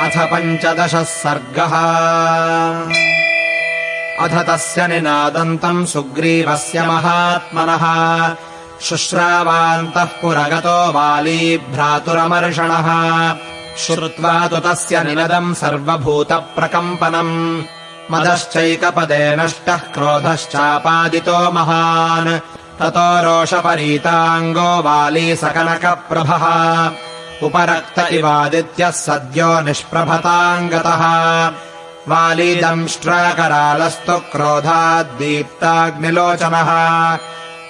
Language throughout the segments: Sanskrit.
अथ पञ्चदशः सर्गः। अथ तस्य निनादन्तम् सुग्रीवस्य महात्मनः। शुश्रावान्तः पुरगतो वाली भ्रातुरमर्षणः। श्रुत्वा तु तस्य निनदम् सर्वभूतप्रकम्पनम्। मदश्चैकपदे नष्टः क्रोधश्चापादितो महान्। ततो रोषपरीताङ्गो वाली सकनकप्रभः उपरक्त इवादित्यः सद्यो निष्प्रभताङ्गतः। वालीदंष्ट्राकरालस्तु क्रोधाद्दीप्ताग्निलोचनः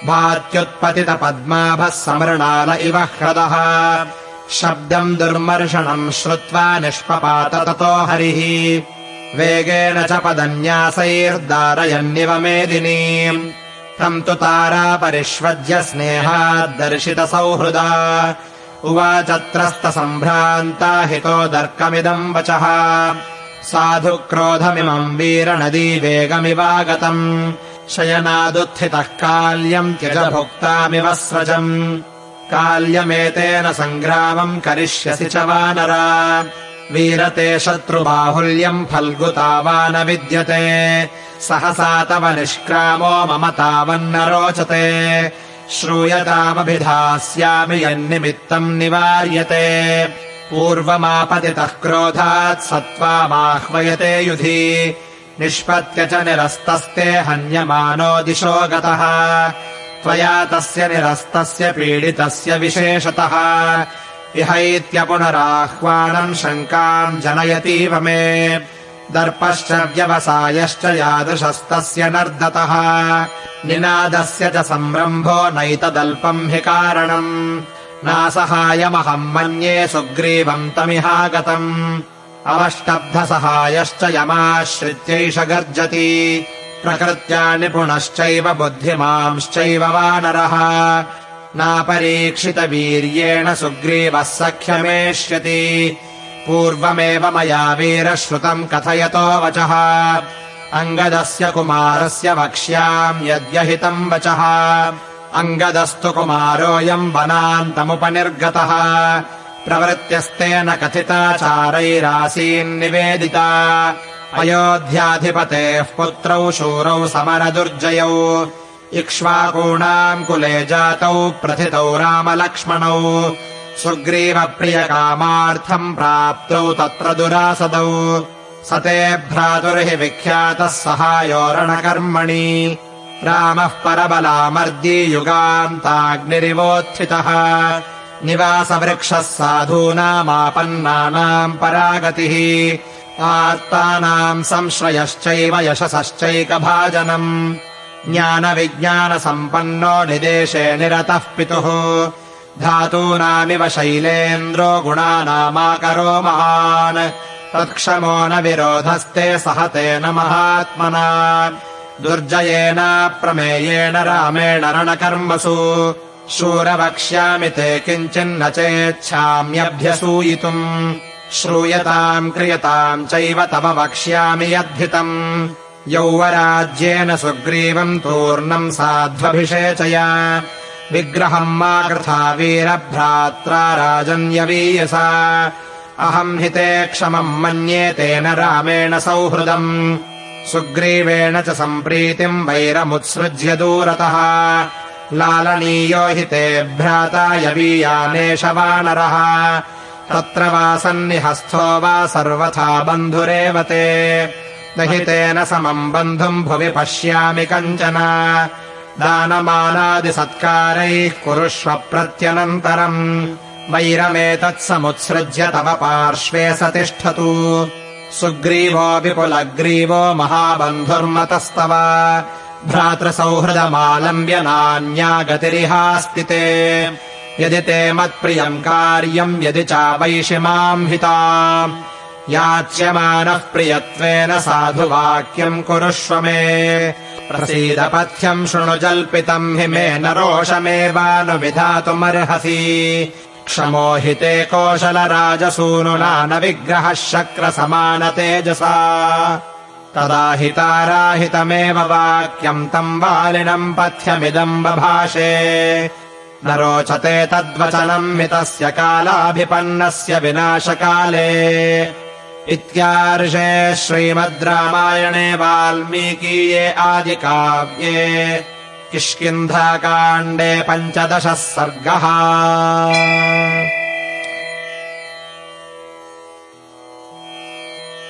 भात्युत्पतितपद्माभः समृणाल इव ह्रदः। शब्दम् दुर्मर्षणम् श्रुत्वा निष्पपात ततो हरिः। वेगेन च पदन्यासैर्दारयन्निव मेदिनीम् तम् तु तारापरिष्वज्य स्नेहाद्दर्शितसौहृदा उवाचत्रस्तसम्भ्रान्ता हितो दर्कमिदम् वचः। साधु क्रोधमिमम् वीरनदी वेगमिवागतम्। शयनादुत्थितः काल्यम् त्यज भुक्तामिव स्रजम्। काल्यमेतेन सङ्ग्रामम् करिष्यसि च वानरा। वीरते शत्रुबाहुल्यम् फल्गुता वा न विद्यते। सहसा तव निष्क्रामो मम तावन्न रोचते श्रूयतामभिधास्यामि यन्निमित्तम् निवार्यते। पूर्वमापतितः क्रोधात् सत्त्वामाह्वयते युधि। निष्पत्य च निरस्तस्ते हन्यमानो दिशो गतः। त्वया तस्य निरस्तस्य पीडितस्य विशेषतः। इहैत्यपुनराह्वानम् शङ्काम् जनयतीव मे दर्पश्च व्यवसायश्च यादृशस्तस्य नर्दतः। निनादस्य च सम्रम्भो नैतदल्पम् हि कारणम्। नासहायमहम् मन्ये सुग्रीवम् तमिहागतम्। अवष्टब्धसहायश्च यमाश्रित्यैष गर्जति प्रकृत्या निपुणश्चैव बुद्धिमांश्चैव वानरः। नापरीक्षितवीर्येण सुग्रीवः सख्यमेष्यति पूर्वमेव मया वीरश्रुतम् कथयतो वचः। अङ्गदस्य कुमारस्य वक्ष्याम् यद्यहितम् वचः। अङ्गदस्तु कुमारोऽयम् वनान्तमुपनिर्गतः। प्रवृत्त्यस्तेन कथिताचारैरासीन्निवेदिता अयोध्याधिपतेः पुत्रौ शूरौ समरदुर्जयौ। इक्ष्वाकूणाम् कुले जातौ प्रथितौ रामलक्ष्मणौ सुग्रीवप्रियकामार्थम् प्राप्तौ तत्र दुरासदौ। स ते भ्रातुर्हि विख्यातः सहायोरणकर्मणि। रामः परबलामर्दी युगान्ताग्निरिवोत्थितः। निवासवृक्षः साधूनामापन्नानाम् परागतिः। आर्तानाम् संश्रयश्चैव यशसश्चैकभाजनम्। ज्ञानविज्ञानसम्पन्नो निदेशे निरतः पितुः धातूनामिव शैलेन्द्रो गुणानामाकरो महान्। तत्क्षमो न विरोधस्ते सह तेन महात्मना। दुर्जयेनाप्रमेयेण रामेण रणकर्मसु। शूरवक्ष्यामि ते किञ्चिन्न चेच्छाम्यभ्यसूयितुम्। श्रूयताम् क्रियताम् चैव तव वक्ष्यामि यद्धितम्। यौवराज्येन सुग्रीवम् तूर्णम् साध्वभिषेचय विग्रहम् मा कृथा वीरभ्रात्रा राजन्यवीयसा अहम् हि ते क्षमम् मन्ये तेन रामेण सौहृदम्। सुग्रीवेण च सम्प्रीतिम् वैरमुत्सृज्य दूरतः। लालनीयो हि ते भ्राता यवीयानेष वानरः तत्र वा सन्निहस्थो वा सर्वथा बन्धुरेव ते। न हि तेन समम् बन्धुम् भुवि पश्यामि कञ्चन दानमानादिसत्कारैः कुरुष्व प्रत्यनन्तरम् वैरमेतत्समुत्सृज्य तव पार्श्वे स तिष्ठतु सुग्रीवो विपुलग्रीवो महाबन्धुर्मतस्तव। भ्रातृसौहृदमालम्ब्य नान्या गतिरिहास्ति ते। यदि ते मत्प्रियम् कार्यम् यदि चावैषि माम् हिता याच्यमानः प्रियत्वेन साधुवाक्यम् कुरुष्व मे। प्रसीदपथ्यम् शृणु जल्पितम् हि मे न रोषमेवानुविधातुमर्हसि। क्षमो हि ते कोशलराजसूनुना न विग्रहः शक्रसमानतेजसा। तदा हिताराहितमेव वाक्यम् तम् वालिनम् पथ्यमिदम् बभाषे। न रोचते तद्वचनम् मितस्य कालाभिपन्नस्य विनाशकाले इत्यार्षे श्रीमद् रामायणे वाल्मीकीये आदिकाव्ये किष्किन्धाकाण्डे पञ्चदशः सर्गः